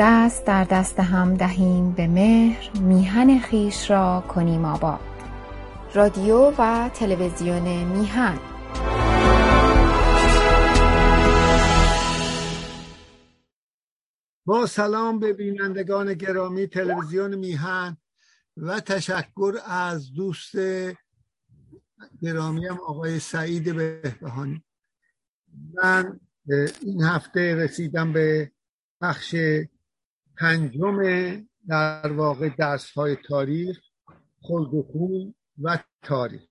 دست در دست هم دهیم به مهر میهن خویش را کنیم آباد. رادیو و تلویزیون میهن. با سلام به بینندگان گرامی تلویزیون میهن و تشکر از دوست گرامی هم آقای سعید بهبهانی. من این هفته رسیدم به بخش پنجم در واقع درس های تاریخ خلق و خوی و تاریخ.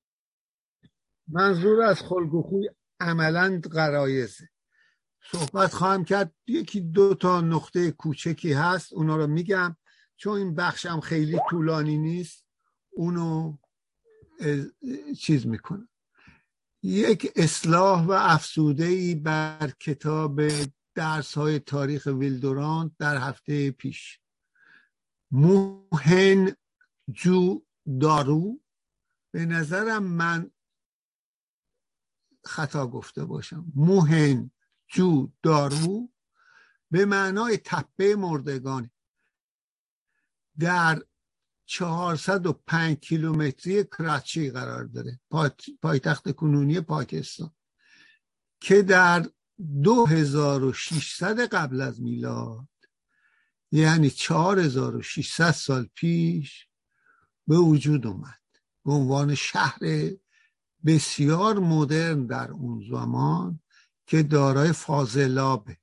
منظور از خلق و خوی عملا قرایزه صحبت خواهم کرد یکی دو تا نقطه کوچکی هست اونا رو میگم چون این بخشم خیلی طولانی نیست اونو چیز می‌کنم. یک اصلاح و افسوده ای بر کتاب درس های تاریخ ویلدوران در هفته پیش. موهن جو دارو به نظرم من خطا گفته باشم. موهن جو دارو به معنای تپه مردگان در 405 کیلومتری کراچی قرار داره پایتخت کنونی پاکستان که در 2600 قبل از میلاد. یعنی 4600 سال پیش به وجود اومد. به عنوان شهر بسیار مدرن در اون زمان که دارای فاضلابه.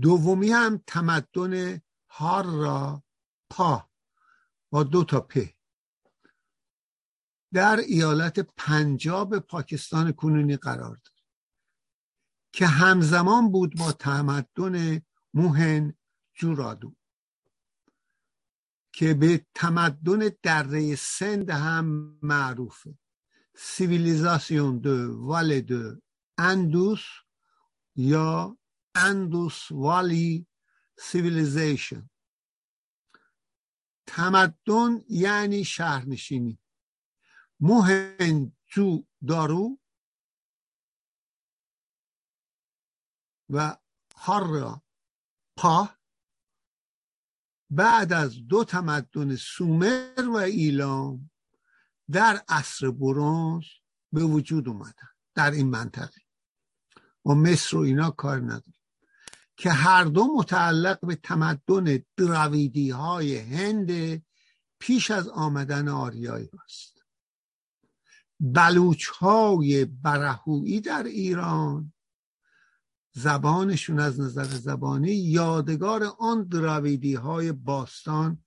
دومی هم تمدن هار را پا با دو تا پ در ایالت پنجاب پاکستان کنونی قرار دارد که همزمان بود با تمدن موهن جورادو که به تمدن دره سند هم معروفه. سیویلیزاسیون دو وال دو اندوس یا Indus Valley Civilization. تمدن یعنی شهرنشینی. موهنجو دارو و هاراپا بعد از دو تمدن سومر و ایلام در عصر برونز به وجود اومدن در این منطقه. و مصر و اینا کار نداریم. که هر دو متعلق به تمدن دراویدی های هند پیش از آمدن آریایی است بلوچ های برهویی در ایران زبانشون از نظر زبانی یادگار آن دراویدی های باستان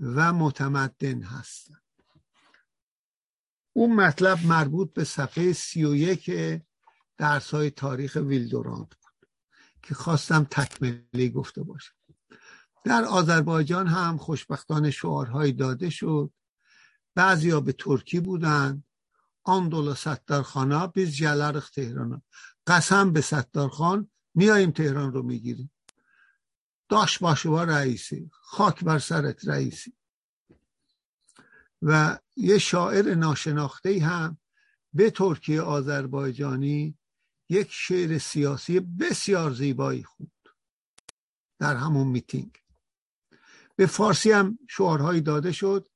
و متمدن هستند اون مطلب مربوط به صفحه سی و یک درس های تاریخ ویلدورانت بود که خواستم تکملی گفته باشم. در آذربایجان هم خوشبختانه شعارهایی داده شد. بعضیا به ترکی بودند دول ستارخانه بیز جلرخ تهران. قسم به ستارخان میاییم تهران رو می‌گیریم. داش باشه با رئیسی خاک بر سرت رئیسی. و یه شاعر ناشناخته هم به ترکیه آذربایجانی یک شعر سیاسی بسیار زیبایی خود در همون میتینگ. به فارسی هم شعارهایی داده شد.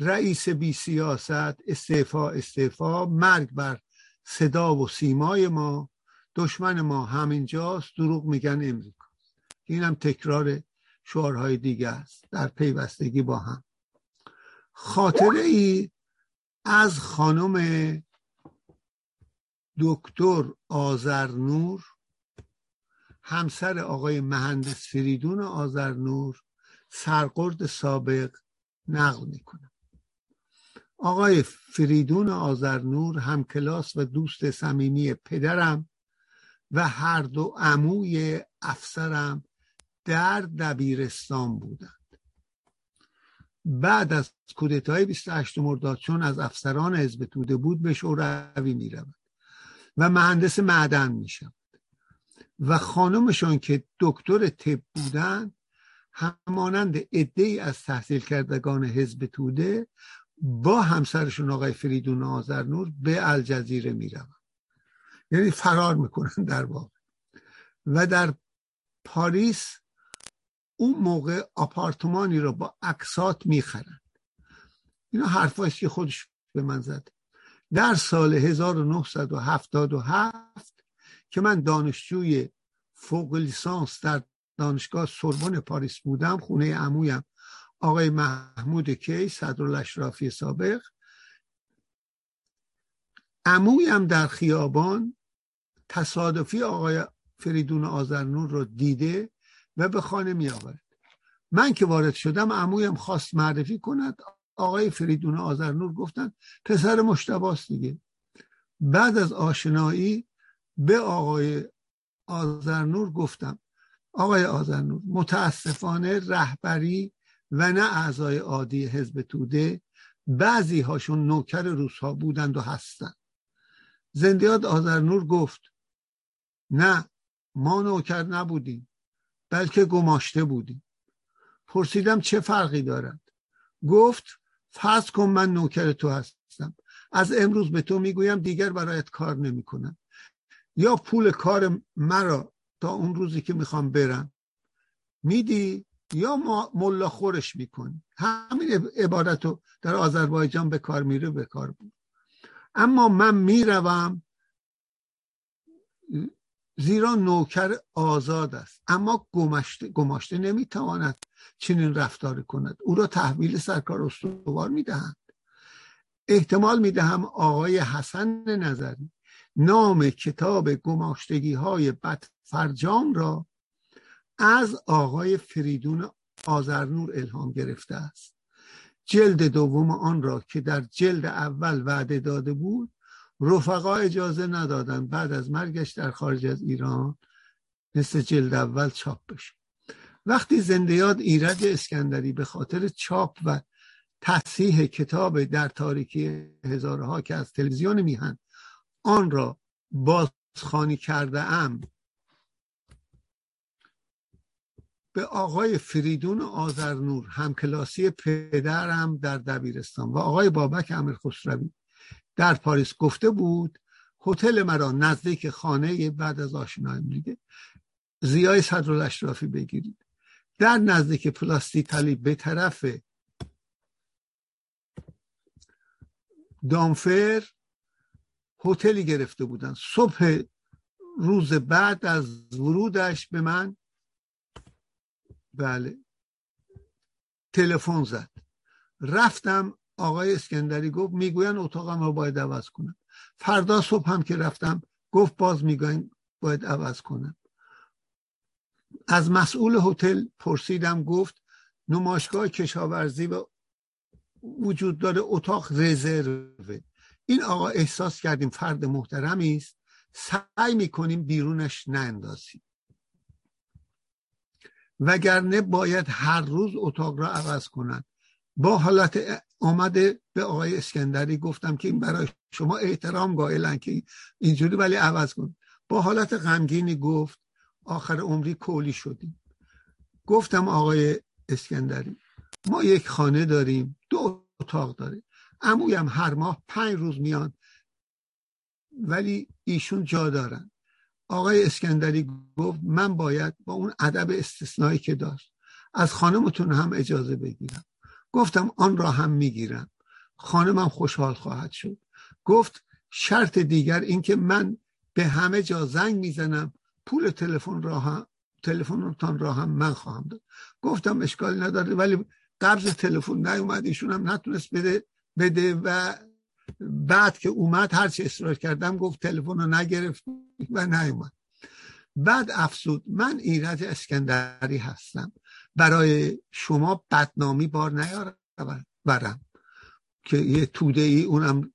رئیس بی سیاست استعفا استعفا مرگ بر صدا و سیمای ما دشمن ما همینجاست دروغ میگن امریکا. این هم تکرار شعارهای دیگه است در پیوستگی با هم. خاطره ای از خانم دکتر آزرنور همسر آقای مهندس فریدون آزرنور سرقرد سابق نقل می‌کنم. آقای فریدون آزرنور هم کلاس و دوست صمیمی پدرم و هر دو عموی افسرم در دبیرستان بودند. بعد از کودتای 28 مرداد چون از افسران حزب توده بود به شوروی می رود و مهندس معدن می شود و خانمشان که دکتر طب بودن همانند عده از تحصیل کردگان حزب توده با همسرشون آقای فریدون آذرنور به الجزیره می رود یعنی فرار می‌کنن در واقع. و در پاریس اون موقع آپارتمانی رو با اکسات می‌خرند. اینا حرفاییست که خودش به من زد. در سال 1977 که من دانشجوی فوق لیسانس در دانشگاه سوربن پاریس بودم خونه عمویم آقای محمود کی صدرالاشرافی سابق. عمویم در خیابان تصادفی آقای فریدون آزرنور رو دیده و به خانه می آورد. من که وارد شدم عمویم خواست معرفی کند. آقای فریدون آزرنور گفتن پسر مشتباست دیگه. بعد از آشنایی به آقای آزرنور گفتم. آقای آزرنور متاسفانه رهبری و نه اعضای عادی حزب توده. بعضی هاشون نوکر روسها بودند و هستند زندیات آزرنور گفت نه ما نوکر نبودیم بلکه گماشته بودیم. پرسیدم چه فرقی دارد؟ گفت فرض کن من نوکر تو هستم. از امروز به تو می‌گویم دیگر برایت کار نمی‌کنم. یا پول کار مرا تا اون روزی که می‌خوام برم. میدی؟ یا ملا خورش می‌کنی همین عبارت رو در آذربایجان به کار میره به کار بود اما من می‌روم زیرا نوکر آزاد است. اما گماشته, گماشته نمی‌تواند چنین رفتار کند. او را تحویل سرکار استوار می‌دهند. احتمال می‌دهم آقای حسن نظری نام کتاب گماشتگی های فرجام را از آقای فریدون آزرنور الهام گرفته است. جلد دوم آن را که در جلد اول وعده داده بود رفقا اجازه ندادند بعد از مرگش در خارج از ایران مثل جلد اول چاپ بشه. وقتی زندیات ایرج اسکندری به خاطر چاپ و تصحیح کتاب در تاریکی هزارها که از تلویزیون میهن آن را بازخانی کرده ام به آقای فریدون آذرنور همکلاسی پدرم در دبیرستان و آقای بابک امیر خسروی. در پاریس گفته بود هتل مرا نزدیک خانه بعد از آشنایی دیگه. زیای صدر اشرافی بگیرید. در نزدیک پلاستیکالی به طرف دامفر هتلی گرفته بودن. صبح روز بعد از ورودش به من بله. تلفن زد. رفتم آقای اسکندری گفت می‌گوین اتاقم رو باید عوض کنم. فردا صبح هم که رفتم گفت باز می‌گوین باید عوض کنم. از مسئول هتل پرسیدم گفت نمایشگاه کشاورزی و وجود داره اتاق رزروه. این آقا احساس کردیم فرد محترمی است. سعی می‌کنیم بیرونش نندازیم. وگرنه باید هر روز اتاق را عوض کنند با حالت آمده به آقای اسکندری گفتم که این برای شما احترام قائلن که اینجوری ولی عوض کن. با حالت غمگینی گفت آخر عمری کولی شدیم. گفتم آقای اسکندری ما یک خانه داریم دو اتاق داره. امویم هر ماه پنج روز میان ولی ایشون جا دارن. آقای اسکندری گفت من باید با اون ادب استثنایی که داشت از خانمتون هم اجازه بگیرم. گفتم آن را هم می‌گیرم. خانمم خوشحال خواهد شد. گفت شرط دیگر اینکه من به همه جا زنگ می‌زنم پول تلفن را هم تلفنتان را هم من خواهم داد. گفتم اشکال نداره ولی قبض تلفن نیومد ایشون هم نتونست بده بده و بعد که اومد هرچی اصرار کردم گفت تلفن رو نگرفت و نیومد. بعد افسود من ایرج اسکندری هستم. برای شما بدنامی بار نیارم که یه توده ای اونم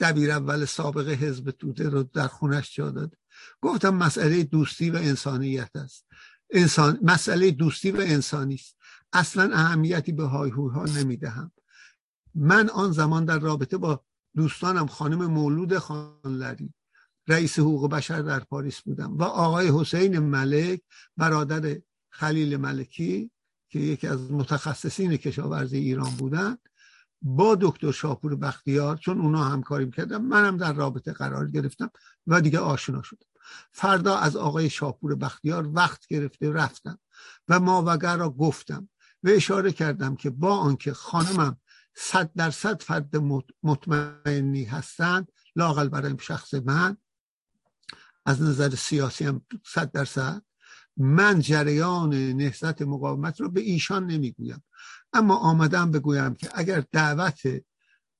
دبیر اول سابق حزب توده رو در خونش جا داد. گفتم مسئله دوستی و انسانیت است. انسان مسئله دوستی و انسانی است. اصلا اهمیتی به های ها نمی‌دهم. من آن زمان در رابطه با دوستانم خانم مولود خانلری رئیس حقوق بشر در پاریس بودم و آقای حسین ملک برادر خلیل ملکی که یکی از متخصصین کشاورزی ایران بودن با دکتر شاپور بختیار چون اونا همکاری کردم منم در رابطه قرار گرفتم و دیگه آشنا شدم. فردا از آقای شاپور بختیار وقت گرفته رفتم و ماوگر را گفتم و اشاره کردم که با آنکه خانمم صد درصد فرد مطمئنی هستند. لاقل برای شخص من. از نظر سیاسی هم صد درصد. من جریان نهضت مقاومت رو به ایشان نمی‌گویم. اما آمدم بگویم که اگر دعوت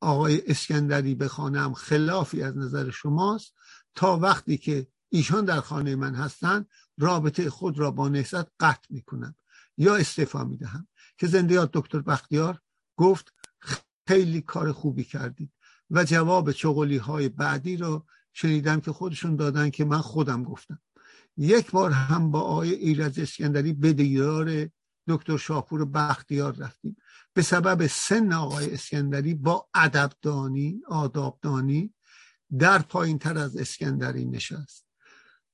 آقای اسکندری به خانم خلافی از نظر شماست تا وقتی که ایشان در خانه من هستند رابطه خود را با نهضت قطع می‌کنم. یا استعفا می‌دهم. که زندیات دکتر بختیار گفت خیلی کار خوبی کردید. و جواب چغلی های بعدی رو شنیدم که خودشون دادن که من خودم گفتم. یک بار هم با آقای ایرز اسکندری به دیدار دکتر شاپور بختیار رفتیم. به سبب سن آقای اسکندری با ادبدانی آدابدانی در پایین تر از اسکندری نشست.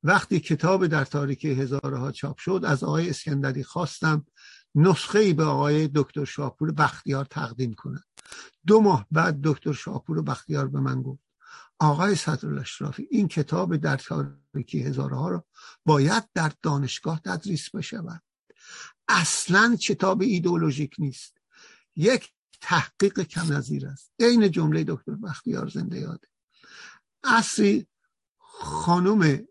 وقتی کتاب در تاریکی هزارها چاپ شد از آقای اسکندری خواستم نسخه ای به آقای دکتر شاپور بختیار تقدیم کنند دو ماه بعد دکتر شاپور بختیار به من گفت آقای صدرالاشرافی این کتاب در تاریکی هزارها را باید در دانشگاه تدریس بشود. اصلا کتاب ایدئولوژیک نیست. یک تحقیق کم نظیر است. عین جمله دکتر بختیار زنده یاده. اصری خانم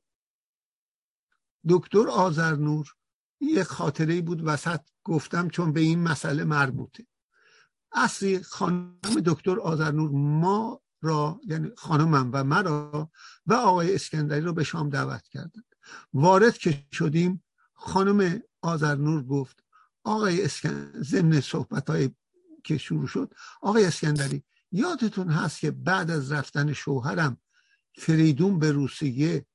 دکتر آزرنور یک خاطره بود وسط گفتم چون به این مسئله مربوطه. اصری خانم دکتر آزرنور ما را یعنی خانمم و مرا و آقای اسکندری رو به شام دعوت کردند. وارد که شدیم خانم آزرنور گفت آقای اسکندری ضمن صحبت های که شروع شد آقای اسکندری یادتون هست که بعد از رفتن شوهرم فریدون به روسیه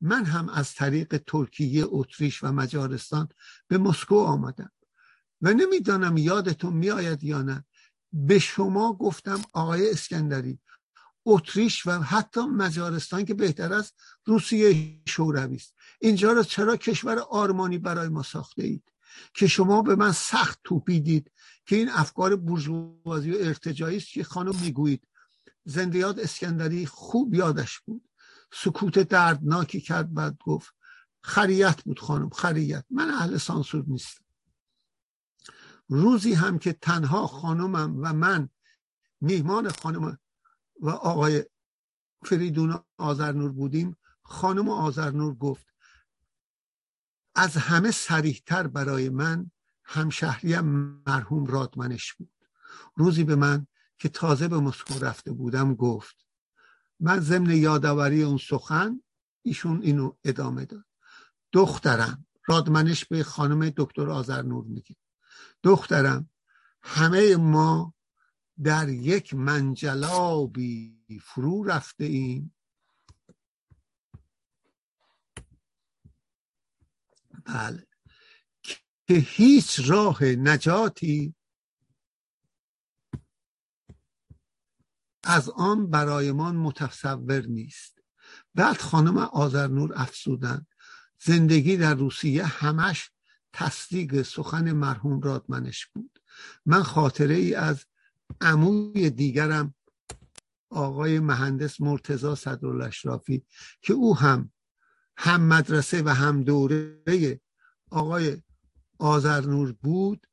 من هم از طریق ترکیه اتریش و مجارستان به مسکو آمدم. و نمی‌دانم یادتون میآید یا نه به شما گفتم آقای اسکندری. اتریش و حتی مجارستان که بهتر است روسیه شوروی است. اینجا را چرا کشور آرمانی برای ما ساخته اید؟ که شما به من سخت توپیدید که این افکار بورژوازی و ارتجایی است که خانم می‌گویید. زندیات اسکندری خوب یادش بود. سکوت دردناکی کرد بعد گفت خریت بود خانم خریت. من اهل سانسور نیستم. روزی هم که تنها خانمم و من میهمان خانم و آقای فریدون آزرنور بودیم خانم آزرنور گفت از همه سریحتر برای من همشهریم مرحوم رادمنش بود. روزی به من که تازه به مسکو رفته بودم گفت من ضمن یادآوری اون سخن ایشون اینو ادامه داد. دخترم رادمنش به خانم دکتر آزرنور میگه. دخترم همه ما در یک منجلابی فرو رفته ایم بله. که هیچ راه نجاتی از آن برایمان متصور نیست. بعد خانم آذرنور افسودن زندگی در روسیه همش تصدیق سخن مرحوم رادمنش بود. من خاطره ای از عموی دیگرم آقای مهندس مرتزا صدرالاشرافی که او هم هم مدرسه و هم دوره آقای آذرنور بود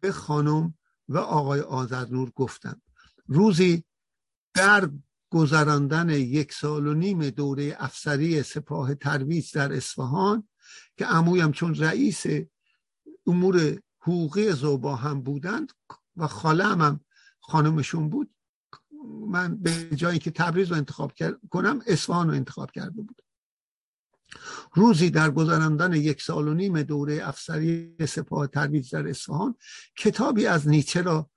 به خانم و آقای آذرنور گفتم. روزی در گذراندن یک سال و نیم دوره افسری سپاه ترویج در اصفهان که عمویم چون رئیس امور حقوقی زوبا هم بودند و خاله هم خانمشون بود من به جایی که تبریز رو انتخاب کنم اصفهان رو انتخاب کرده بود. روزی در گذراندن یک سال و نیم دوره افسری سپاه ترویج در اصفهان کتابی از نیچه را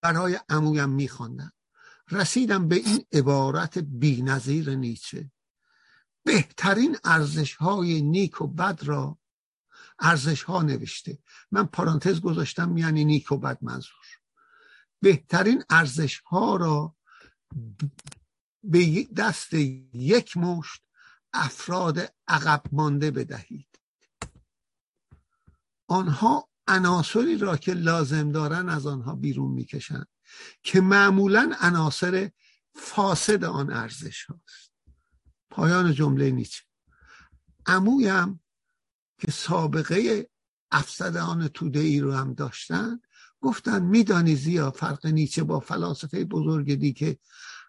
برای عمویم میخواندم. رسیدم به این عبارت بینظیر نیچه. بهترین ارزش های نیک و بد را ارزش ها نوشته. من پارانتز گذاشتم یعنی نیک و بد منظور. بهترین ارزش ها را به دست یک مشت افراد عقب مانده بدهید. آنها عناصری را که لازم دارن از آنها بیرون می‌کشند که معمولا عناصر فاسد آن ارزش هاست. پایان جمله نیچه عمویم که سابقه افسران توده ای رو هم داشتن گفتن میدانی زیا فرق نیچه با فلاسفه بزرگ دیگه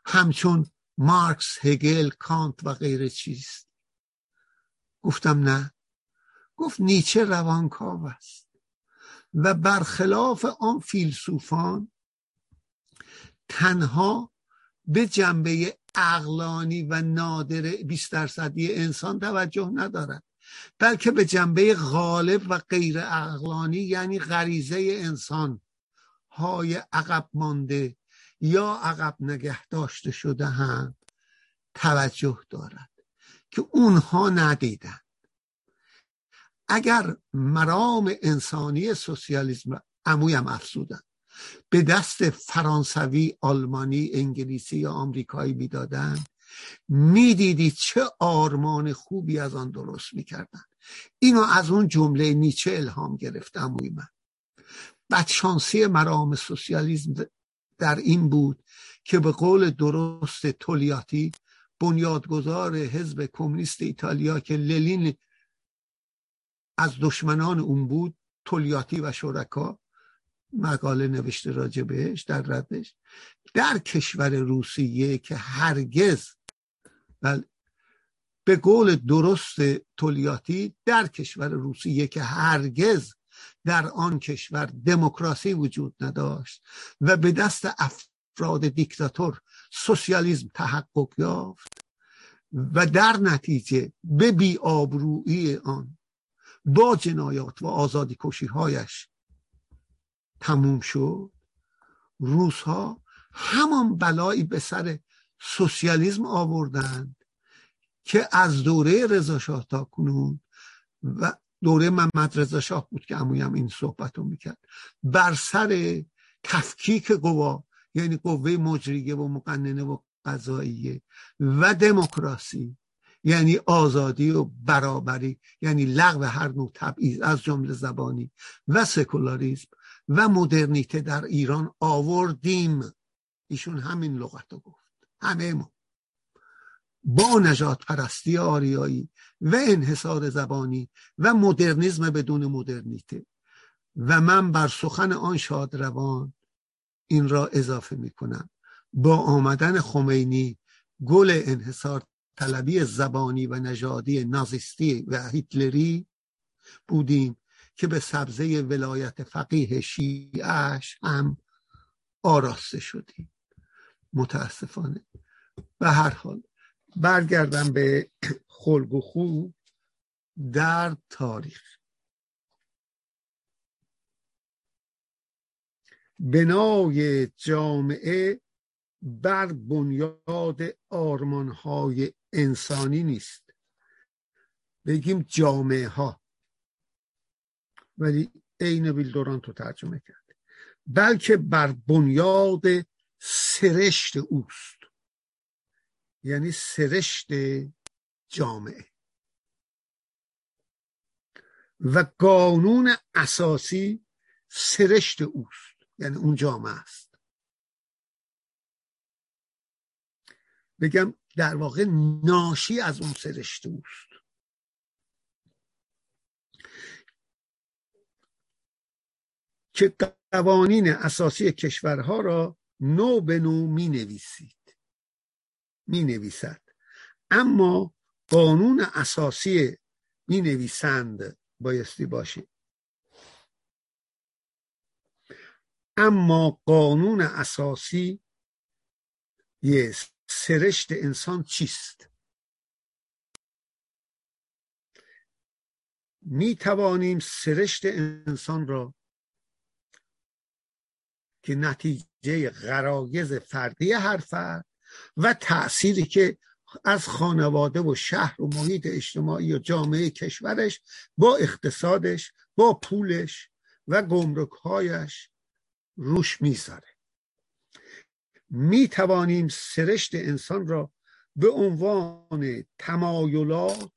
همچون مارکس هگل کانت و غیر چیست. گفتم نه. گفت نیچه روانکاو است. و برخلاف آن فیلسوفان تنها به جنبه اقلانی و نادر 20 درصدی انسان توجه ندارد. بلکه به جنبه غالب و غیر اقلانی یعنی غریزه انسان های عقب مانده یا عقب نگه داشته شده هم توجه دارد که اونها ندیدن اگر مرام انسانی سوسیالیسم عمویم افزودن به دست فرانسوی آلمانی انگلیسی یا آمریکایی می‌دادن. می‌دیدی چه آرمان خوبی از آن درست می‌کردن. اینو از اون جمله نیچه الهام گرفته اموی من. بدشانسی مرام سوسیالیسم در این بود که به قول درست تولیاتی بنیادگذار حزب کمونیست ایتالیا که للین از دشمنان اون بود تولیاتی و شرکا مقاله نوشته راجع بهش در ردش. در کشور روسیه که هرگز بل به قول درست تولیاتی در کشور روسیه که هرگز در آن کشور دموکراسی وجود نداشت و به دست افراد دیکتاتور سوسیالیسم تحقق یافت و در نتیجه به بیابرویی آن با جنایات و آزادی کشی هایش تموم شد. روزها همان بلایی به سر سوسیالیسم آوردند که از دوره رضا تا کنون و دوره محمد رضا شاه بود که امویم این صحبت رو می‌کرد بر سر تفکیک قوا یعنی قوه مجریه و مقننه و قضاییه و دموکراسی یعنی آزادی و برابری یعنی لغو هر نوع تبعیض از جمله زبانی و سکولاریسم و مدرنیته در ایران آوردیم. ایشون همین لغت رو گفت. همه ما. با نجات پرستی آریایی و انحصار زبانی و مدرنیزم بدون مدرنیته و من بر سخن آن شاد روان این را اضافه می کنم با آمدن خمینی گل انحصار طلبی زبانی و نژادی نازیستی و هیتلری بودیم. که به سبزه ولایت فقیه شیعش هم آراسته شدیم متاسفانه. به هر حال برگردم به خلق و خو در تاریخ. بنای جامعه بر بنیاد آرمانهای انسانی نیست. بگیم جامعه ها ولی عین ویلدوران تو ترجمه کرد. بلکه بر بنیاد سرشت اوست. یعنی سرشت جامعه. و قانون اساسی سرشت اوست. یعنی اون جامعه است. بگم در واقع ناشی از اون سرشت اوست. که قوانین اساسی کشورها را نو به نو می نویسید می نویسد اما قانون اساسی می نویسند بایستی باشید اما قانون اساسی یه سرشت انسان چیست؟ می توانیم سرشت انسان را که نتیجه غرایز فردی هر فرد و تأثیری که از خانواده و شهر و محیط اجتماعی و جامعه کشورش با اقتصادش با پولش و گمرکهایش روش می‌ذاره. می توانیم سرشت انسان را به عنوان تمایلات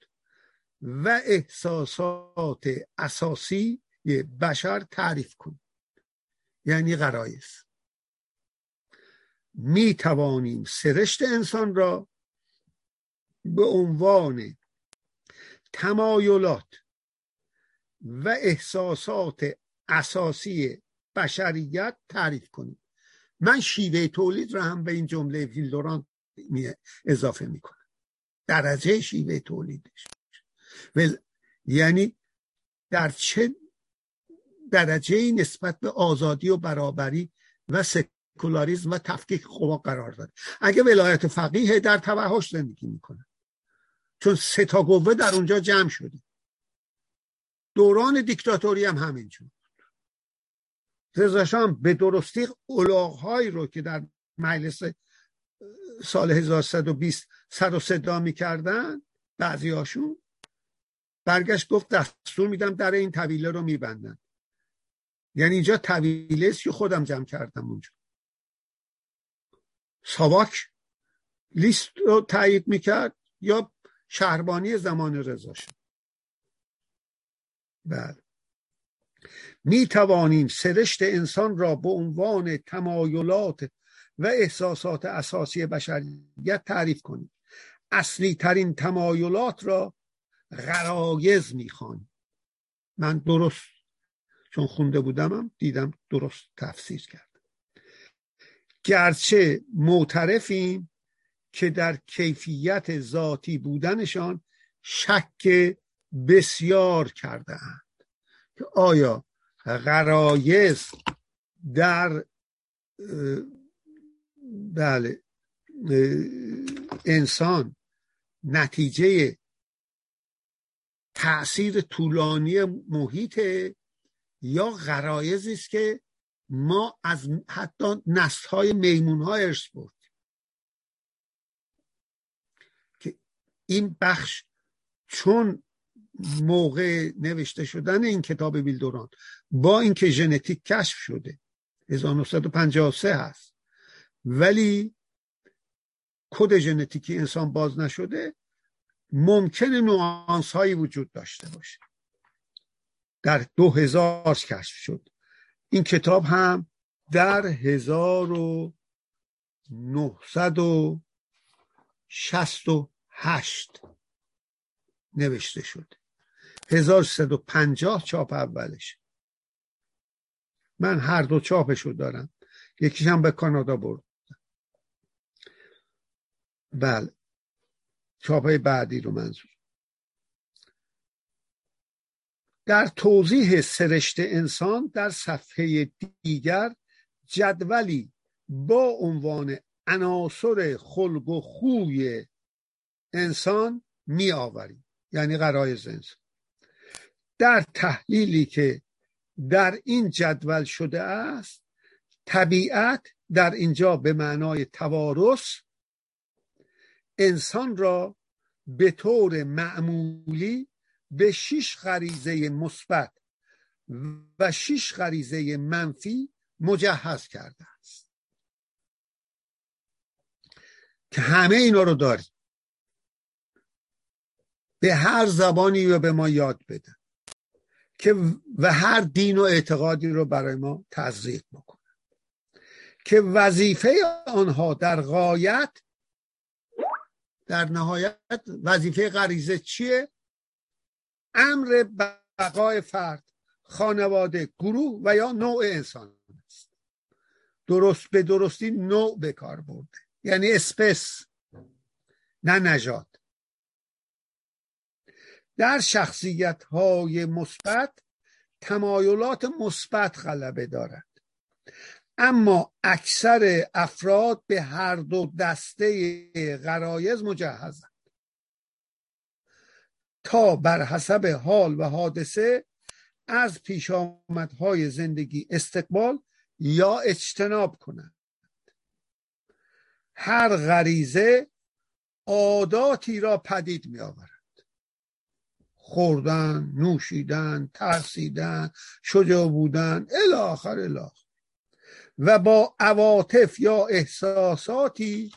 و احساسات اساسی بشر تعریف کنیم. یعنی غرایز. می توانیم سرشت انسان را به عنوان تمایلات و احساسات اساسی بشریت تعریف کنید من شیوه تولید رو هم به این جمله ویلدوران اضافه می‌کنم. درجه شیوه تولیدش یعنی در چه درجه نسبت به آزادی و برابری و سکولاریزم و تفکیک قوا قرار داره اگه ولایت فقیه در توحش زندگی می‌کنه. چون سه تا قوه در اونجا جمع شده دوران دیکتاتوری هم همینجور رضا به درستی الاغهایی رو که در مجلس سال 1120 سر و صدا می‌کردن بعضی هاشون برگشت گفت دستور میدم در این طویله رو میبندن. یعنی اینجا طویله است که خودم جمع کردم اونجا. ساواک لیست رو تایید می‌کرد یا شهربانی زمان رضا شد. بله. می توانیم سرشت انسان را به عنوان تمایلات و احساسات اساسی بشریت تعریف کنیم. اصلی ترین تمایلات را غرایز می‌خوان من درست چون خونده بودمم دیدم درست تفسیر کرد. گرچه معترفیم که در کیفیت ذاتی بودنشان شک بسیار کرده اند. که آیا غرایز در بله انسان نتیجه تاثیر طولانی محیط یا غرایزی است که ما از حتی نسل های میمون ها ارث بردیم. که این بخش چون موقع نوشته شدن این کتاب بیلدوران با اینکه ژنتیک کشف شده 1953 هست ولی کد ژنتیکی انسان باز نشده ممکن نوانس هایی وجود داشته باشه. در دو هزار کشف شد. این کتاب هم در هزار و نهصد و شست و هشت نوشته شد. هزار و پنجاه چاپ اولش. من هر دو چاپشو دارم. یکیش هم به کانادا برد. بله. چاپ بعدی رو منظور. در توضیح سرشت انسان در صفحه دیگر جدولی با عنوان عناصر خلق و خوی انسان می آوریم یعنی قرایز انسان در تحلیلی که در این جدول شده است طبیعت در اینجا به معنای توارث انسان را به طور معمولی به شش غریزه مثبت و شش غریزه منفی مجهز کرده است. که همه اینا رو داریم. به هر زبانی رو به ما یاد بدن. که و هر دین و اعتقادی رو برای ما تزریق بکنن. که وظیفه آنها در غایت در نهایت وظیفه غریزه چیه؟ امر بقای فرد خانواده گروه و یا نوع انسان است. درست به درستی نوع به کار برده. یعنی اسپس نه نجات در شخصیت های مثبت تمایلات مثبت غلبه دارد. اما اکثر افراد به هر دو دسته غرایز مجهزند. تا بر حسب حال و حادثه از پیش آمدهای زندگی استقبال یا اجتناب کنند. هر غریزه عاداتی را پدید می آورد خوردن نوشیدن ترسیدن شجاع بودن الاخر الاخر. و با عواطف یا احساساتی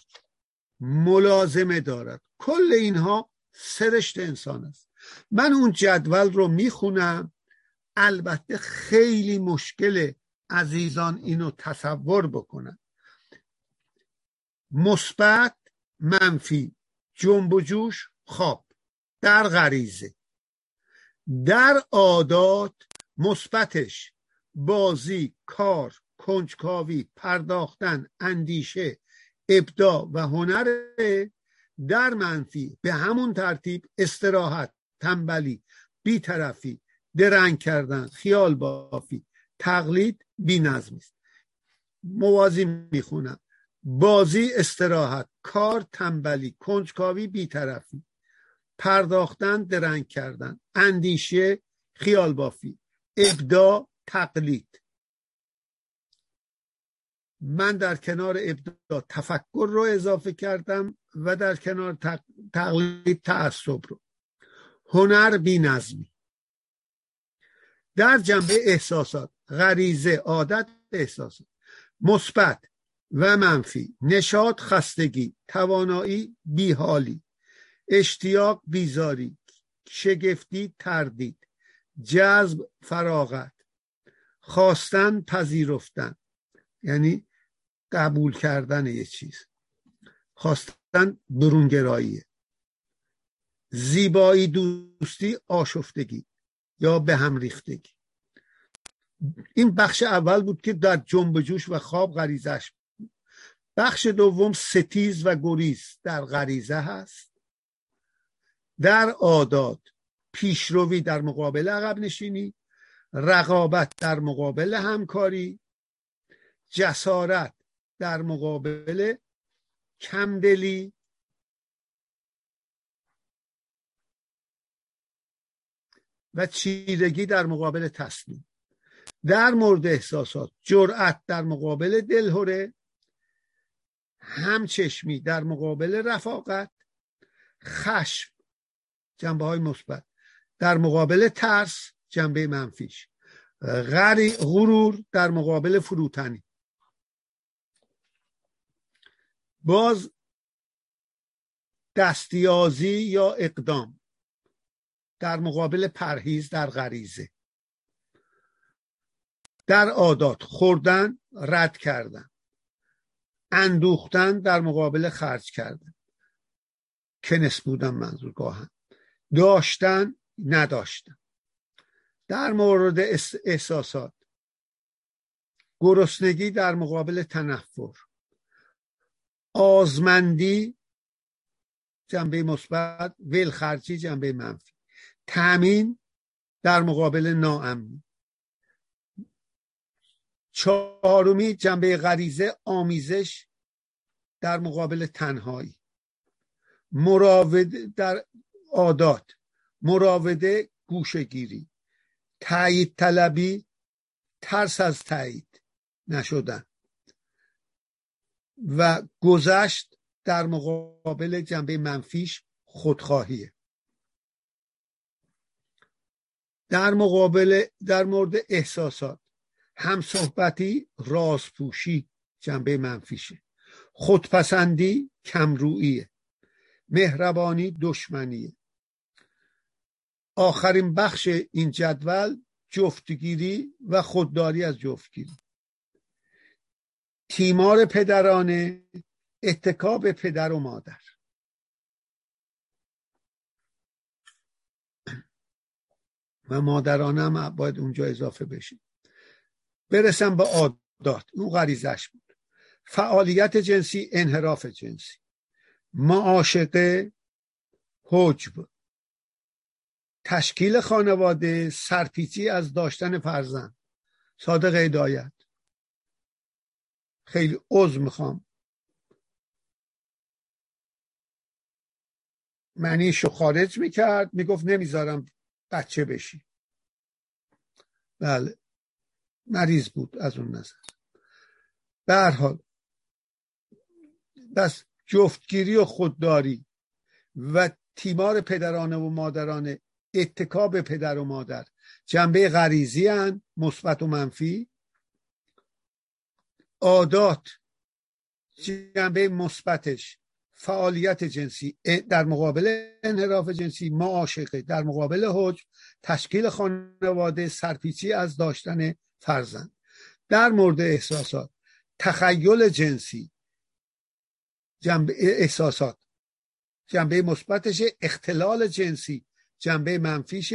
ملازمه دارد. کل اینها سرشت انسان است. من اون جدول رو می‌خونم. البته خیلی مشکل عزیزان اینو تصور بکنن. مثبت منفی جنب و جوش خواب. در غریزه. در عادات مثبتش. بازی کار کنجکاوی پرداختن اندیشه ابداع و هنر در منفی به همون ترتیب استراحت تنبلی بیطرفی درنگ کردن خیال بافی تقلید بی نظمی است. موازی می‌خونم. بازی استراحت کار تنبلی کنجکاوی بیطرفی پرداختن درنگ کردن اندیشه خیال بافی ابداع تقلید. من در کنار ابداع تفکر رو اضافه کردم. و در کنار تقلید تعصب رو. هنر بی نظمی. در جنبه احساسات غریزه عادت احساسات مثبت و منفی نشاط خستگی توانایی بیحالی اشتیاق بیزاری شگفتی تردید جذب فراغت خواستن پذیرفتن. یعنی قبول کردن یه چیز. خواستن برونگرایی. زیبایی دوستی آشفتگی یا به هم ریختگی. این بخش اول بود که در جنب جوش و خواب غریزش بخش دوم ستیز و گریز در غریزه هست. در عادات پیشروی در مقابل عقب نشینی رقابت در مقابل همکاری جسارت در مقابل کمدلی. و چیرگی در مقابل تسلیم. در مورد احساسات جرأت در مقابل دلهوره. همچشمی در مقابل رفاقت. خشم جنبه های مثبت. در مقابل ترس جنبه منفیش. غرور در مقابل فروتنی. باز دستیازی یا اقدام در مقابل پرهیز در غریزه. در عادات خوردن رد کردن. اندوختن در مقابل خرج کردن. کنس بودن منظور گاهن داشتن نداشتن. در مورد احساسات. گرسنگی در مقابل تنفر. آزمندی جنبه مثبت ولخرچی جنبه منفی. تامین در مقابل ناامنی چهارمی جنبه غریزه آمیزش در مقابل تنهایی. مراوده در عادات. مراوده گوشگیری تایید طلبی ترس از تایید نشدن. و گذشت در مقابل جنبه منفیش خودخواهیه. در مقابل در مورد احساسات همصحبتی رازپوشی جنبه منفیشه. خودپسندی کمروییه. مهربانی دشمنیه. آخرین بخش این جدول جفتگیری و خودداری از جفتگیری. تیمار پدرانه اتکاب پدر و مادر. و مادرانه هم باید اونجا اضافه بشه. برسم به عادات اون غریزش بود. فعالیت جنسی انحراف جنسی. معاشقه حجب. تشکیل خانواده سرپیچی از داشتن فرزند. صادق هدایت. خیلی عضو می‌خوام. معنیشو خارج می‌کرد می‌گفت نمی‌ذارم بچه بشی. بله. مریض بود از اون نظر. به حال بس جفتگیری و خودداری و تیمار پدرانه و مادرانه اتکاب پدر و مادر. جنبه غریزی هن مثبت و منفی. عادات جنبه مثبتش فعالیت جنسی در مقابل انحراف جنسی معاشقه در مقابل حج تشکیل خانواده سرپیچی از داشتن فرزند. در مورد احساسات تخیل جنسی جنبه احساسات جنبه مثبتش اختلال جنسی جنبه منفیش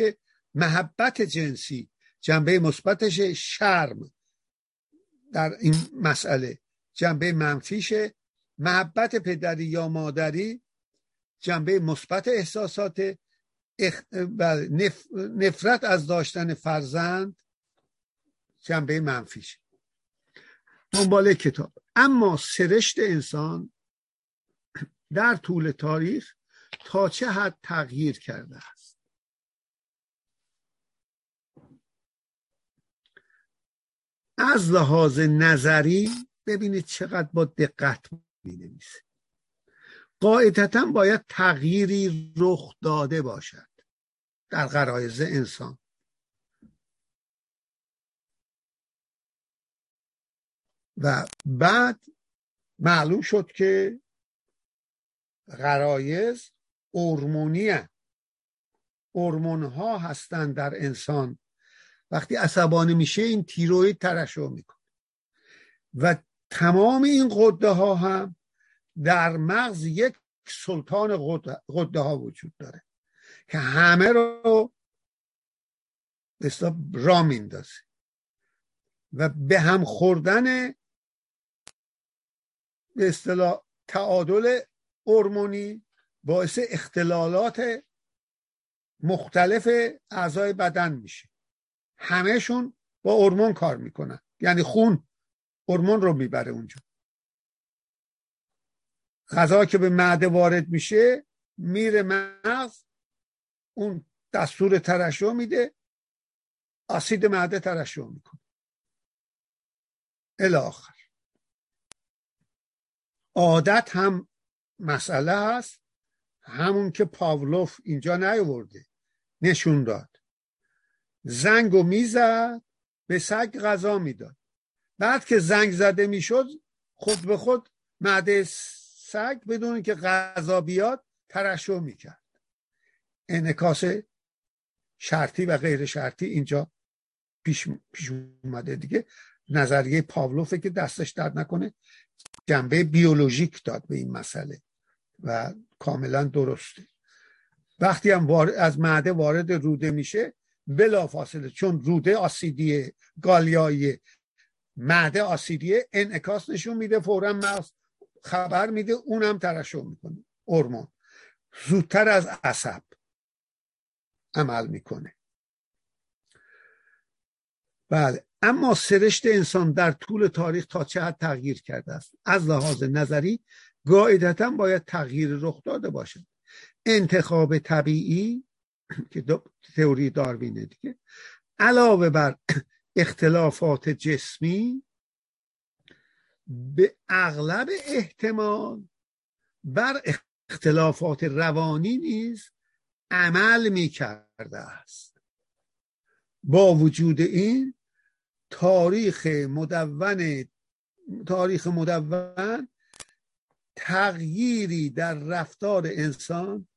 محبت جنسی جنبه مثبتش شرم. در این مسئله. جنبه منفیشه محبت پدری یا مادری جنبه مثبت احساسات بله، نفرت از داشتن فرزند جنبه منفیشه دنبال کتاب. اما سرشت انسان در طول تاریخ تا چه حد تغییر کرده از لحاظ نظری ببینید چقدر با دقت می نویسه قاعدتا باید تغییری رخ داده باشد در غرایز انسان. و بعد معلوم شد که غرایز ارمونی ارمون ها هستند در انسان وقتی عصبانی میشه این تیروید ترشح می‌کنه. و تمام این قده ها هم در مغز یک سلطان قده ها وجود داره که همه رو به را میندازه و به هم خوردن به اصطلاح تعادل هورمونی باعث اختلالات مختلف اعضای بدن میشه. همهشون با هورمون کار می‌کنن. یعنی خون هورمون رو می‌بره اونجا. غذا که به معده وارد میشه میره مغز اون دستور ترشح میده اسید معده ترشح می‌کنه. الاخر عادت هم مسئله هست. همون که پاولوف اینجا نیورده نشون داد. زنگ و می‌زد به سگ غذا می‌داد. بعد که زنگ زده می‌شد خود به خود معده سگ بدون که غذا بیاد ترشح می‌کرد. انعکاس شرطی و غیر شرطی اینجا پیش, پیش اومده دیگه. نظریه پاولوفه که دستش درد نکنه جنبه بیولوژیک داد به این مسئله و کاملا درسته. وقتی هم از معده وارد روده میشه بلا فاصله چون روده آسیدی گالیایی معده آسیدی انعکاس نشون میده فورا مغز خبر میده اونم ترشح می‌کنه. هورمون. زودتر از عصب عمل می‌کنه. بله. اما سرشت انسان در طول تاریخ تا چه حد تغییر کرده است؟ از لحاظ نظری قاعدتا باید تغییر رخ داده باشد. انتخاب طبیعی که تئوری داروینه دیگه. علاوه بر اختلافات جسمی به اغلب احتمال بر اختلافات روانی نیز عمل می کرده است. با وجود این تاریخ مدون تاریخ مدون تغییری در رفتار انسان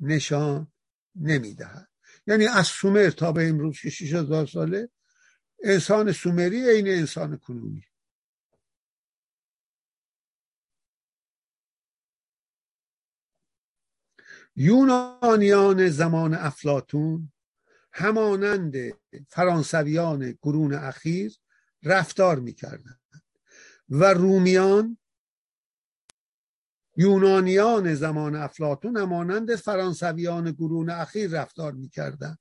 نشان نمی‌دهد. یعنی از سومر تا به امروز که 6000 ساله انسان سومری عین انسان کنونی. یونانیان زمان افلاتون همانند فرانسویان قرون اخیر رفتار می‌کردند و رومیان یونانیان زمان افلاتون همانند فرانسویان قرون اخیر رفتار می‌کردند.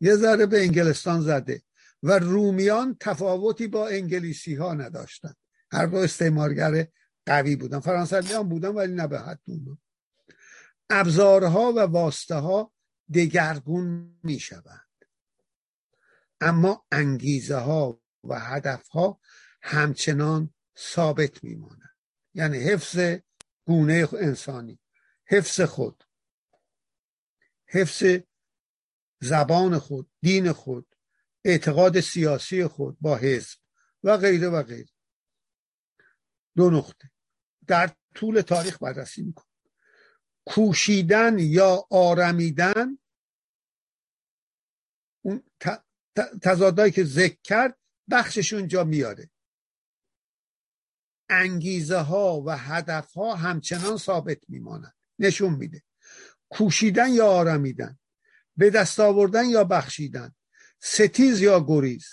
یه ذره به انگلستان زده و رومیان تفاوتی با انگلیسی ها نداشتند. هر دو استعمارگر قوی بودن فرانسویان بودن ولی نه به حد ابزارها و واسطه ها دگرگون می شوند اما انگیزه ها و هدف ها همچنان ثابت می مانند یعنی حفظ گونه انسانی. حفظ خود. حفظ زبان خود دین خود اعتقاد سیاسی خود با حزب و غیره و غیره. دو نقطه. در طول تاریخ بررسی میکن کوشیدن یا آرمیدن اون تضادهایی که ذکر کرد بخششون جا میاره. انگیزه ها و هدف ها همچنان ثابت میمانند نشون میده. کوشیدن یا آرمیدن به دست آوردن یا بخشیدن ستیز یا گریز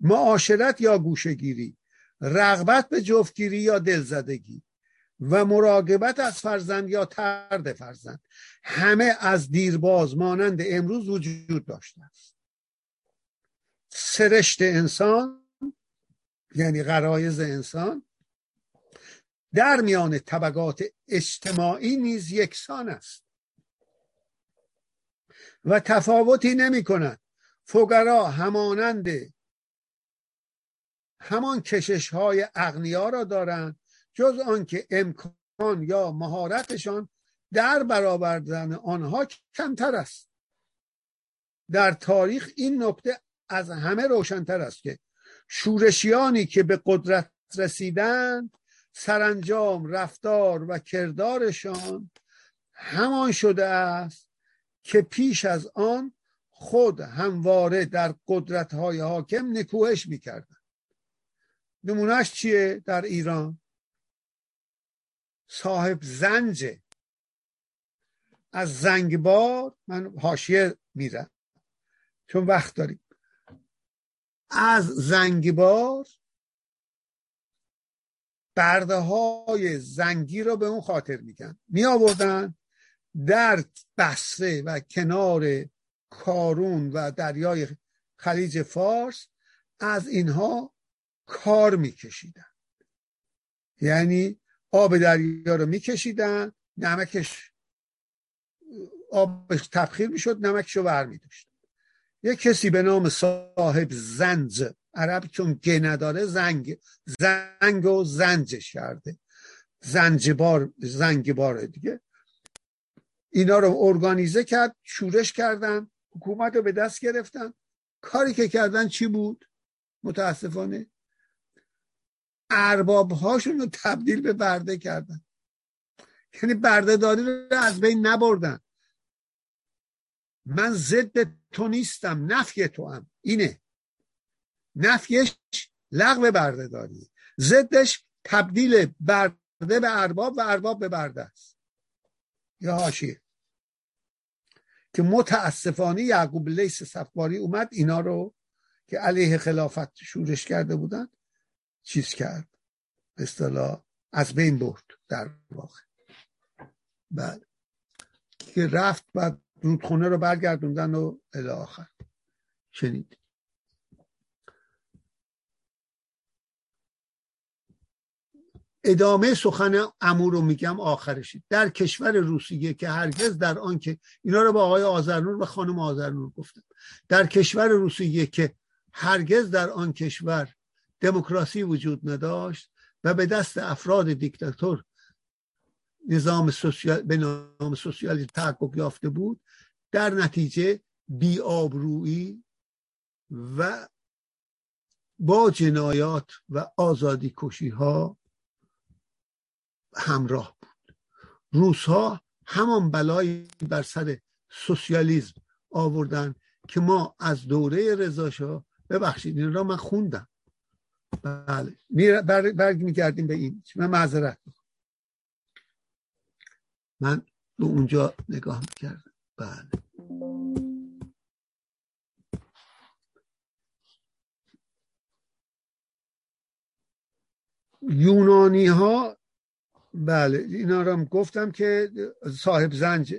معاشرت یا گوشگیری رغبت به جفتگیری یا دلزدگی و مراقبت از فرزند یا ترد فرزند همه از دیرباز مانند امروز وجود داشته است. سرشت انسان یعنی غرایز انسان در میان طبقات اجتماعی نیز یکسان است. و تفاوتی نمی کند. فقرا همانند همان کشش های اغنیا را دارند جز آنکه امکان یا مهارتشان در برآوردن آنها کمتر است. در تاریخ این نکته از همه روشنتر است که شورشیانی که به قدرت رسیدند سرانجام رفتار و کردارشان همان شده است که پیش از آن خود همواره در قدرت های حاکم نکوهش می‌کردن نمونهش چیه در ایران؟ صاحب زنجه از زنگبار من حاشیه میرم. چون وقت داریم. از زنگبار برده های زنگی رو به اون خاطر میگن. می آوردن در بسره و کنار کارون و دریای خلیج فارس از اینها کار میکشیدن. یعنی آب دریا رو میکشیدن نمکش آبش تبخیر می‌شد نمکش رو میداشت یک کسی به نام صاحب زنج عرب چون گه نداره زنگ زنگ و زنجش کرده. زنجبار زنگبار دیگه. اینا رو ارگانیزه کرد شورش کردن حکومت رو به دست گرفتن. کاری که کردن چی بود؟ متاسفانه ارباب هاشون رو تبدیل به برده کردن. یعنی برده داری رو از بین نبردن. من ضد تو نیستم نفی تو هم اینه. نفیش لغو برده داری ضدش تبدیل برده به ارباب و ارباب به برده است. یا هاشیه که متاسفانه یعقوب لیس صفواری اومد اینا رو که علیه خلافت شورش کرده بودن چیز کرد؟ به اصطلاح از بین برد در واقع. بعد که رفت بعد رودخونه رو برگردوندن و الی آخر. شنید ادامه سخن امو رو میگم آخرشی در کشور روسیه که هرگز در آن که اینا رو با آقای آذرنور و خانم آذرنور گفتم. در کشور روسیه که هرگز در آن کشور دموکراسی وجود نداشت و به دست افراد دیکتاتور نظام سوسیال به نام سوسیالیسم تحقق یافته بود در نتیجه بیابرویی و با جنایات و آزادی کشی ها همراه بود. روس ها همان بلایی بر سر سوسیالیسم آوردن که ما از دوره رضاشاه ببخشید این را من خوندم. بله برگ میگردیم به این. من معذرت من به اونجا نگاه می‌کردم. بله. یونانی ها بله اینا رو گفتم که صاحب زنج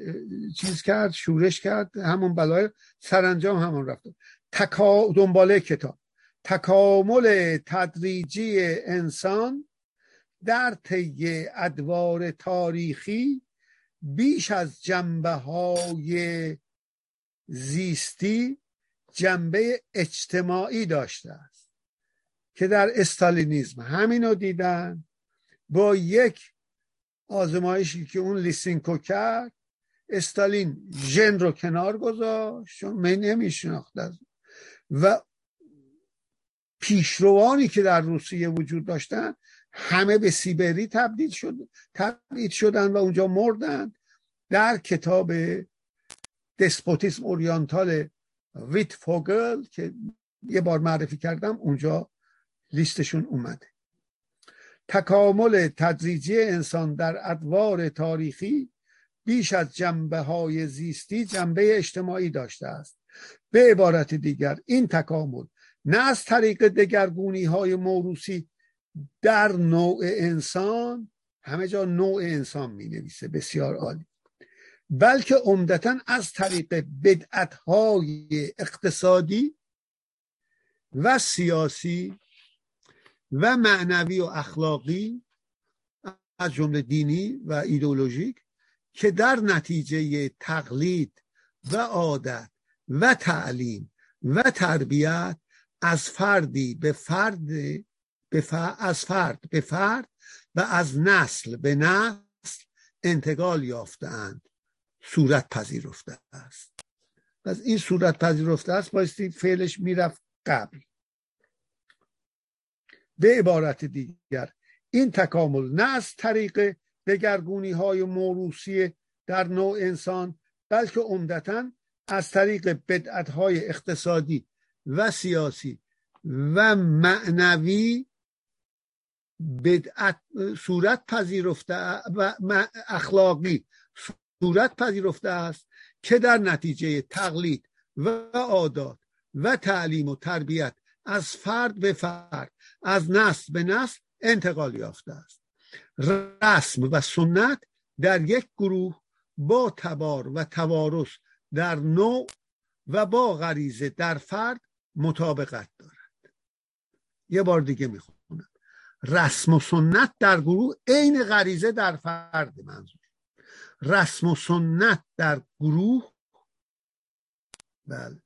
چیز کرد شورش کرد همون بلای سرانجام همون رفت تکا دنباله کتاب. تکامل تدریجی انسان در طی ادوار تاریخی بیش از جنبه های زیستی جنبه اجتماعی داشته است که در استالینیزم. همینو دیدن. با یک آزمایشی که اون لیسینکو کرد استالین ژن رو کنار گذاشت چون من نمیشناخت و پیشروانی که در روسیه وجود داشتن همه به سیبری تبدیل شد تبدیل شدن و اونجا مردن. در کتاب دسپوتیسم اوریانتال ویت فوگل که یه بار معرفی کردم اونجا لیستشون اومده. تکامل تدریجی انسان در ادوار تاریخی بیش از جنبه های زیستی جنبه اجتماعی داشته است. به عبارت دیگر این تکامل نه از طریق دگرگونی های موروسی در نوع انسان همه جا نوع انسان می نویسه بسیار عالی بلکه عمدتا از طریق بدعت های اقتصادی و سیاسی و معنوی و اخلاقی از جمله دینی و ایدولوژیک که در نتیجه تقلید و عادت و تعلیم و تربیت از فردی به فرد به از فرد به فرد و از نسل به نسل انتقال یافتهاند. صورت پذیرفته است. پس این صورت پذیرفته است بایستی فعلش می‌رفت قبل. به عبارت دیگر. این تکامل نه از طریق دگرگونی های موروسی در نوع انسان بلکه عمدتا از طریق بدعت های اقتصادی و سیاسی و معنوی بدعت صورت پذیرفته و اخلاقی صورت پذیرفته است که در نتیجه تقلید و عادات و تعلیم و تربیت از فرد به فرد از نسل به نسل انتقال یافته است. رسم و سنت در یک گروه با تبار و توارث در نوع و با غریزه در فرد مطابقت دارد. یه بار دیگه می‌خونم. رسم و سنت در گروه عین غریزه در فرد منظور. رسم و سنت در گروه بله.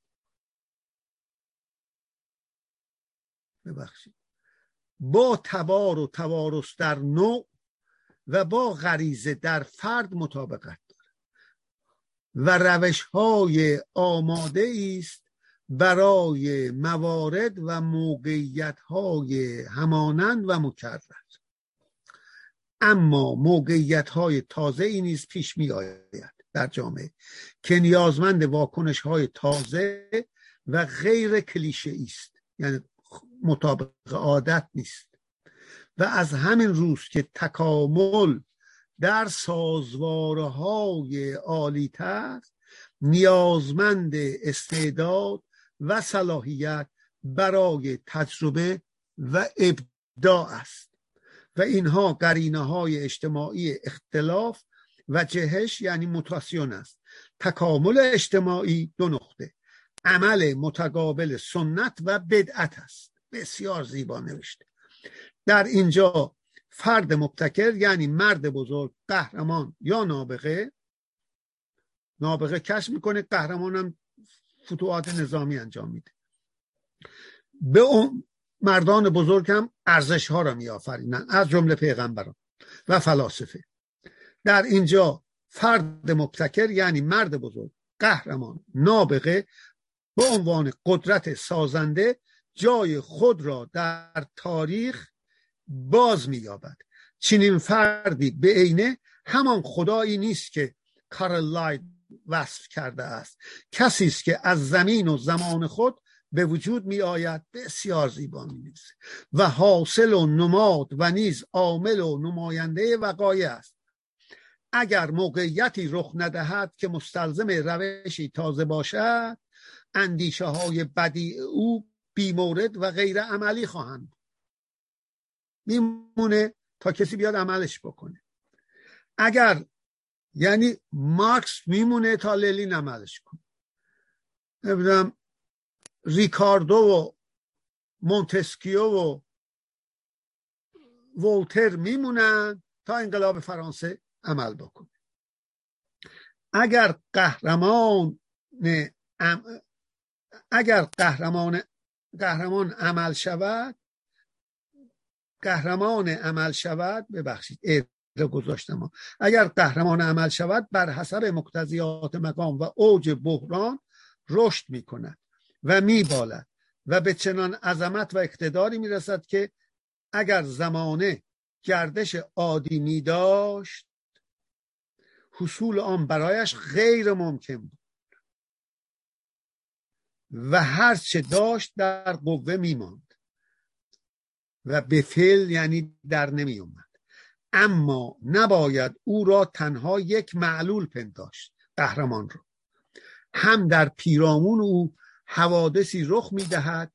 ببخشید. با تبار و توارث در نوع و با غریزه در فرد مطابقت دارد. و روش های آماده است برای موارد و موقعیت های همانند و مکرر. اما موقعیت های تازه ای نیز پیش می آید در جامعه که نیازمند واکنش های تازه و غیر کلیشه است. یعنی مطابق عادت نیست. و از همین روز که تکامل در سازوارهای نیازمند استعداد و صلاحیت برای تجربه و ابداع است. و اینها قرینه های اجتماعی اختلاف و جهش یعنی موتاسیون است. تکامل اجتماعی دو نقطه. عمل متقابل سنت و بدعت است. بسیار زیبا نوشته. در اینجا فرد مبتکر یعنی مرد بزرگ قهرمان یا نابغه. نابغه کش می‌کنه قهرمانم فتوحات نظامی انجام میده. به اون مردان بزرگ هم ارزش ها را میآفرینند از جمله پیغمبران و فلاسفه. در اینجا فرد مبتکر یعنی مرد بزرگ قهرمان نابغه به عنوان قدرت سازنده جای خود را در تاریخ باز مییابد. چنین فردی به عینه همان خدایی نیست که کارل لاید وصف کرده است. کسی است که از زمین و زمان خود به وجود می آید بسیار زیبا می و حاصل و نماد و نیز عامل و نماینده وقایع است. اگر موقعیتی رخ ندهد که مستلزم روشی تازه باشد اندیشه های بدی او بیمورد و غیر عملی خواهند میمونه تا کسی بیاد عملش بکنه. اگر یعنی مارکس میمونه تا للین عملش کنه. نمی‌دونم ریکاردو و مونتسکیو و ولتر میمونن تا انقلاب فرانسه عمل بکنه. اگر قهرمان اگر قهرمان قهرمان عمل شود. قهرمان عمل شود. ببخشید رو گذاشتم. اگر قهرمان عمل شود بر حسب مقتضیات مقام و اوج بحران رشد می کند و میبالد و به چنان عظمت و اقتداری می‌رسد که اگر زمانه گردش عادی می داشت حصول آن برایش غیر ممکن بود. و هرچه داشت در قوه میماند. و به فعل یعنی در نمی اومد اما نباید او را تنها یک معلول پنداشت قهرمان را. هم در پیرامون او حوادثی رخ می‌دهد.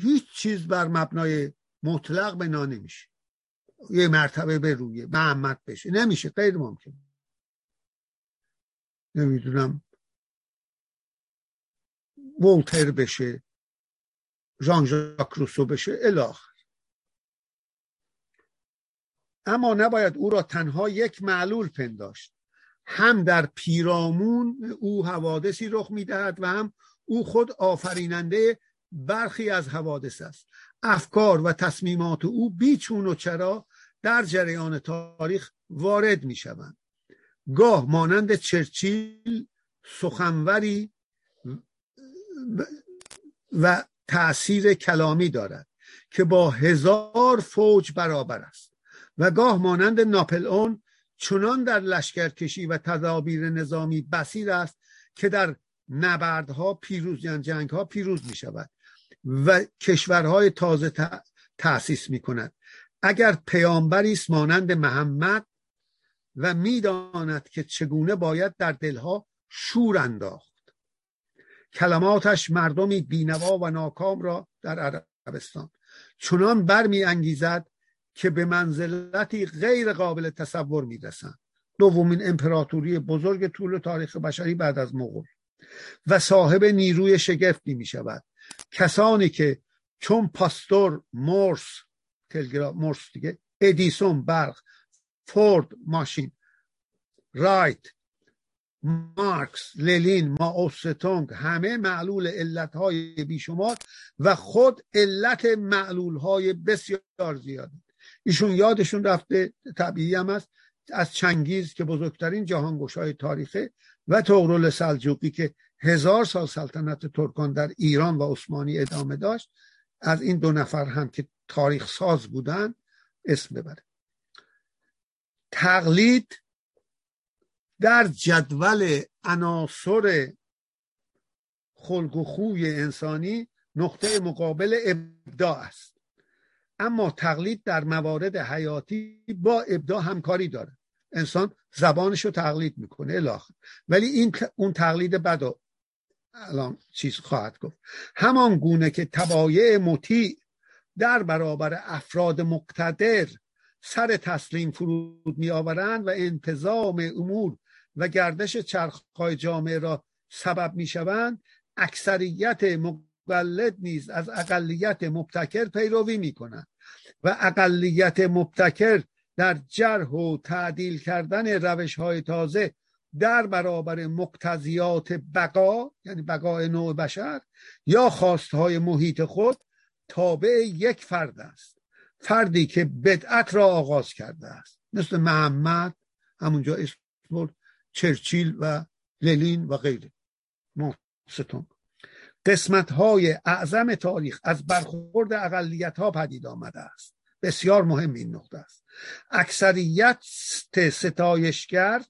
هیچ چیز بر مبنای مطلق بنا نمیشه. یه مرتبه به روی محمد بشه. نمیشه غیر ممکن. نمی‌دونم. ولتر بشه ژان ژاک روسو بشه الاخر. اما نباید او را تنها یک معلول پنداشت. هم در پیرامون او حوادثی رخ می‌دهد و هم او خود آفریننده برخی از حوادث است. افکار و تصمیمات او بیچون و چرا در جریان تاریخ وارد می شوند گاه مانند چرچیل سخنوری و تأثیر کلامی دارد که با هزار فوج برابر است و گاه مانند ناپلئون چنان در لشکرکشی و تدابیر نظامی بسیر است که در نبردها پیروز یعنی جنگها پیروز می شود و کشورهای تازه تأسیس می کند اگر پیامبری است مانند محمد و می‌داند که چگونه باید در دلها شور انداخت. کلماتش مردمی بینوا و ناکام را در عربستان. چنان برمی انگیزد که به منزلتی غیر قابل تصور می‌رسند. دومین امپراتوری بزرگ طول تاریخ بشری بعد از مغول. و صاحب نیروی شگفتی می شود کسانی که چون پاستور مورس تلگراف مورس دیگه ادیسون برق فورد ماشین رایت مارکس للین ما ستونگ همه معلول علت های بیشمار و خود علت معلول های بسیار زیاده. ایشون یادشون رفته طبیعی هم است از چنگیز که بزرگترین جهانگوش های تاریخه و تغرل سلجوقی که هزار سال سلطنت ترکان در ایران و عثمانی ادامه داشت از این دو نفر هم که تاریخ ساز بودن اسم ببره تقلید در جدول عناصر خلق و خوی انسانی نقطه مقابل ابداع است. اما تقلید در موارد حیاتی با ابداع همکاری داره. انسان زبانش رو تقلید می‌کنه الاخر ولی این اون تقلید بد الان چیز خواهد گفت. همان گونه که تبایع مطیع در برابر افراد مقتدر سر تسلیم فرود می آورند و انتظام امور و گردش چرخهای جامعه را سبب می شوند اکثریت مقلد نیز از اقلیت مبتکر پیروی می کنند و اقلیت مبتکر در جرح و تعدیل کردن روش های تازه در برابر مقتضیات بقا یعنی بقای نوع بشر یا خواستهای محیط خود تابع یک فرد است. فردی که بدعت را آغاز کرده است. مثل محمد همونجا اسم چرچیل و للین و غیره. ستون قسمت های اعظم تاریخ از برخورد اقلیت ها پدید آمده است. بسیار مهم این نقطه است. اکثریت ستایشگر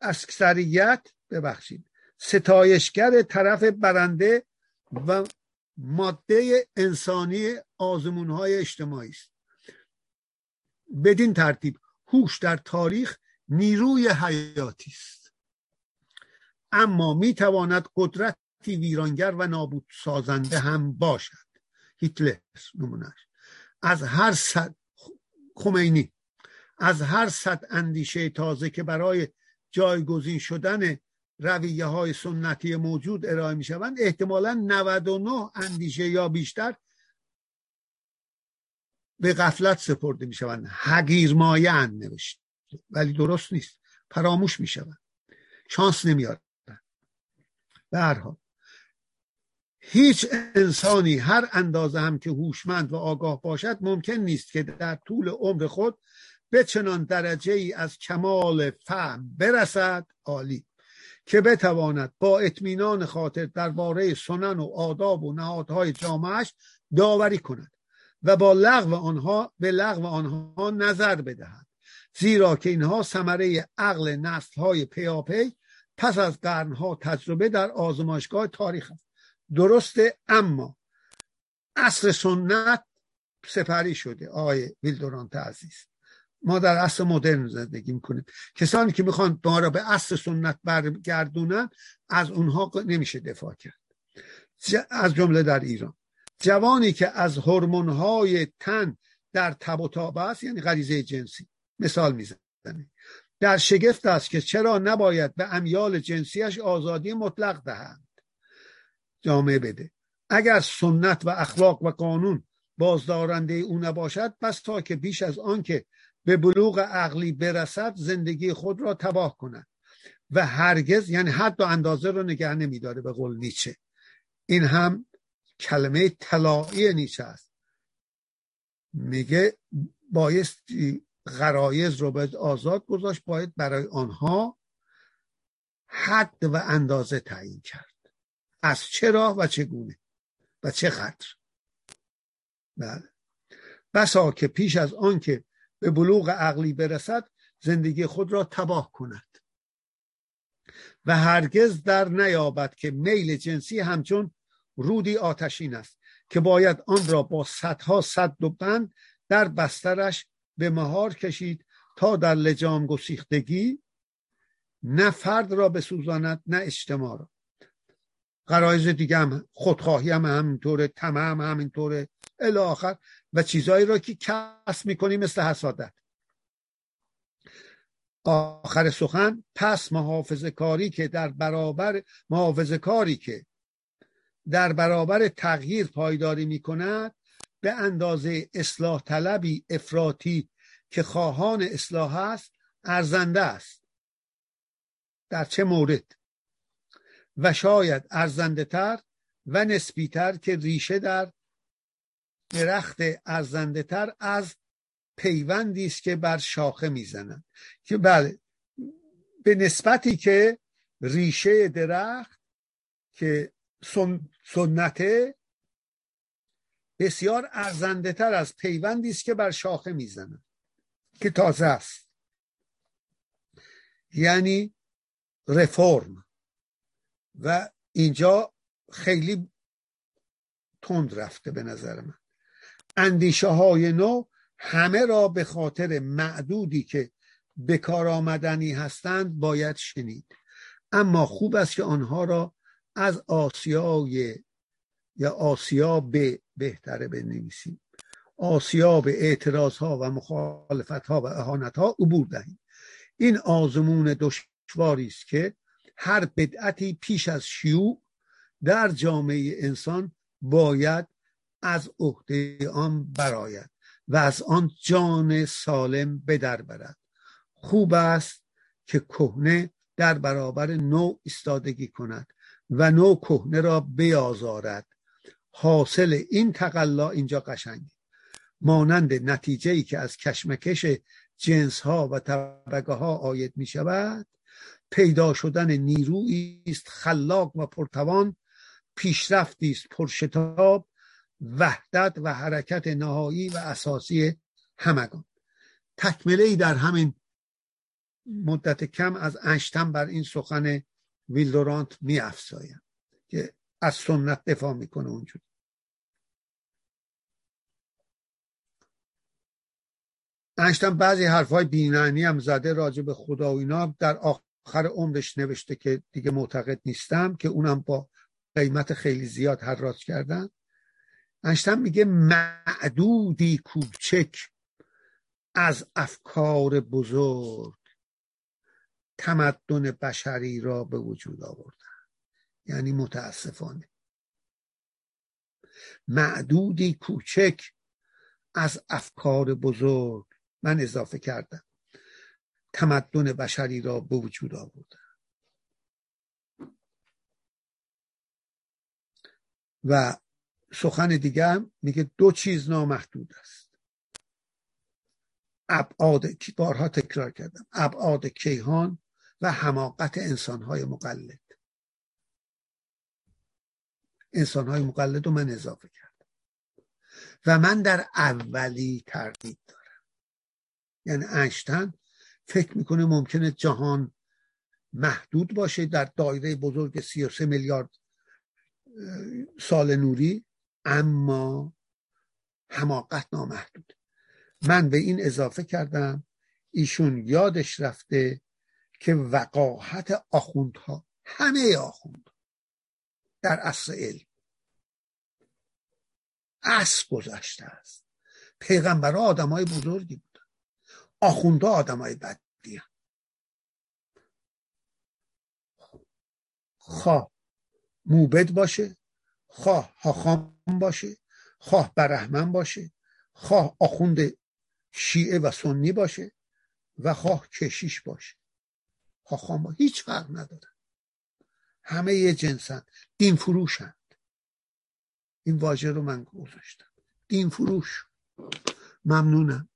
اکثریت ببخشید. ستایشگر طرف برنده و ماده انسانی آزمون های اجتماعی است. بدین ترتیب هوش در تاریخ نیروی حیاتی است. اما می‌تواند قدرتی ویرانگر و نابود سازنده هم باشد. هیتلر نمونهش از هر صد خمینی از هر صد اندیشه تازه که برای جایگزین شدن رویه های سنتی موجود ارائه می شوند احتمالا 99 اندیشه یا بیشتر به غفلت سپرده می شوند حگیر مایه نوشت ولی درست نیست. فراموش می شوند شانس نمیارن به هیچ انسانی هر اندازه هم که هوشمند و آگاه باشد ممکن نیست که در طول عمر خود به چنان درجه ای از کمال فهم برسد عالی که بتواند با اطمینان خاطر درباره سنن و آداب و نهادهای جامعش داوری کند و با لغو آنها به لغو آنها نظر بدهد. زیرا که اینها ثمره عقل نسل های پیاپی پس از قرنها تجربه در آزمایشگاه تاریخ است. درسته اما اصل سنت سپری شده آقای ویلدورانت عزیز. ما در عصر مدرن زندگی می‌کنیم. کسانی که می‌خوان ما را به اصل سنت برگردونن از اونها نمیشه دفاع کرد. از جمله در ایران. جوانی که از های تن در تب و تاب است یعنی غریزه جنسی مثال می‌زنه. در شگفت است که چرا نباید به امیال جنسیش آزادی مطلق دهند. جامعه بده. اگر سنت و اخلاق و قانون بازدارنده او نباشد بس تا که بیش از آنکه به بلوغ عقلی برسد زندگی خود را تباه کند. و هرگز یعنی و اندازه رو نگه نمیداره به قول نیچه. این هم کلمه طلایی نیچه است. میگه بایستی غرایز رو باید آزاد گذاشت باید برای آنها حد و اندازه تعیین کرد. از چرا و چگونه و چقدر؟ بله. بسا که پیش از آنکه به بلوغ عقلی برسد زندگی خود را تباه کند. و هرگز در نیابد که میل جنسی همچون رودی آتشین است که باید آن را با صدها صد و بند در بسترش به مهار کشید تا در لجام گسیختگی نه فرد را بسوزاند نه اجتماع را. قرایز دیگه هم خودخواهی هم همینطوره تمام هم همینطوره. الی و چیزهایی را که کسب می‌کنی مثل حسادت. آخر سخن پس محافظه کاری که در برابر محافظه کاری که در برابر تغییر پایداری می کند به اندازه اصلاح طلبی افراطی که خواهان اصلاح است ارزنده است. در چه مورد؟ و شاید ارزنده تر و نسبی تر که ریشه در درخت ارزنده تر از پیوندی است که بر شاخه می‌زنند که بله به نسبتی که ریشه درخت که سنته بسیار ارزنده تر از پیوندی است که بر شاخه می‌زنند که تازه است. یعنی رفرم و اینجا خیلی تند رفته به نظر من. اندیشه های نو همه را به خاطر معدودی که به کار آمدنی هستند باید شنید. اما خوب است که آنها را از آسیای یا آسیا به بهتره بنویسیم. آسیا به اعتراض ها و مخالفت ها و اهانت ها عبور دهیم. این آزمون دشواری است که هر بدعتی پیش از شیوع در جامعه انسان باید از عهده آن براید و از آن جان سالم به در برد. خوب است که کهنه در برابر نوع ایستادگی کند و نوع کهنه را بیازارد. حاصل این تقلا اینجا قشنگی مانند نتیجه که از کشمکش جنس ها و طبقه ها آید می شود پیدا شدن نیرویی است خلاق و پرتوان پیشرفتی است پرشتاب وحدت و حرکت نهایی و اساسی همگان. تکمله ای در همین مدت کم از انشتن بر این سخن ویلدورانت می افزایم که از سنت دفاع می‌کنه اونجوری. انشتن بعضی حرفهای بینانی هم زده راجع به خدا و اینا. در آخر عمرش نوشته که دیگه معتقد نیستم که اونم با قیمت خیلی زیاد حراج کردن. انشتن میگه معدودی کوچک از افکار بزرگ تمدن بشری را به وجود آوردن. یعنی متاسفانه. معدودی کوچک از افکار بزرگ من اضافه کردم. تمدن بشری را به وجود آوردن و سخن دیگه میگه دو چیز نامحدود است. ابعاد بارها تکرار کردم. ابعاد کیهان و حماقت انسانهای مقلد. انسانهای مقلد رو من اضافه کردم. و من در اولی تردید دارم. یعنی انشتن فکر می‌کنه ممکنه جهان محدود باشه در دایره بزرگ 33 میلیارد سال نوری اما حماقت نامحدود. من به این اضافه کردم ایشون یادش رفته که وقاحت آخوندها همه آخوند در اصل علم اصل گذشته است. پیغمبرها آدم های بزرگی بودن آخونده آدم های بدی خواه موبد باشه خواه هاخام باشه خواه برحمن باشه خواه آخوند شیعه و سنی باشه و خواه کشیش باشه. هاخام با هیچ فرق نداره. همه یه جنسن دین فروشند این واژه رو من گذاشتم. دین فروش. ممنونم.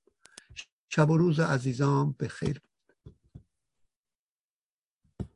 شب و روز عزیزان به خیر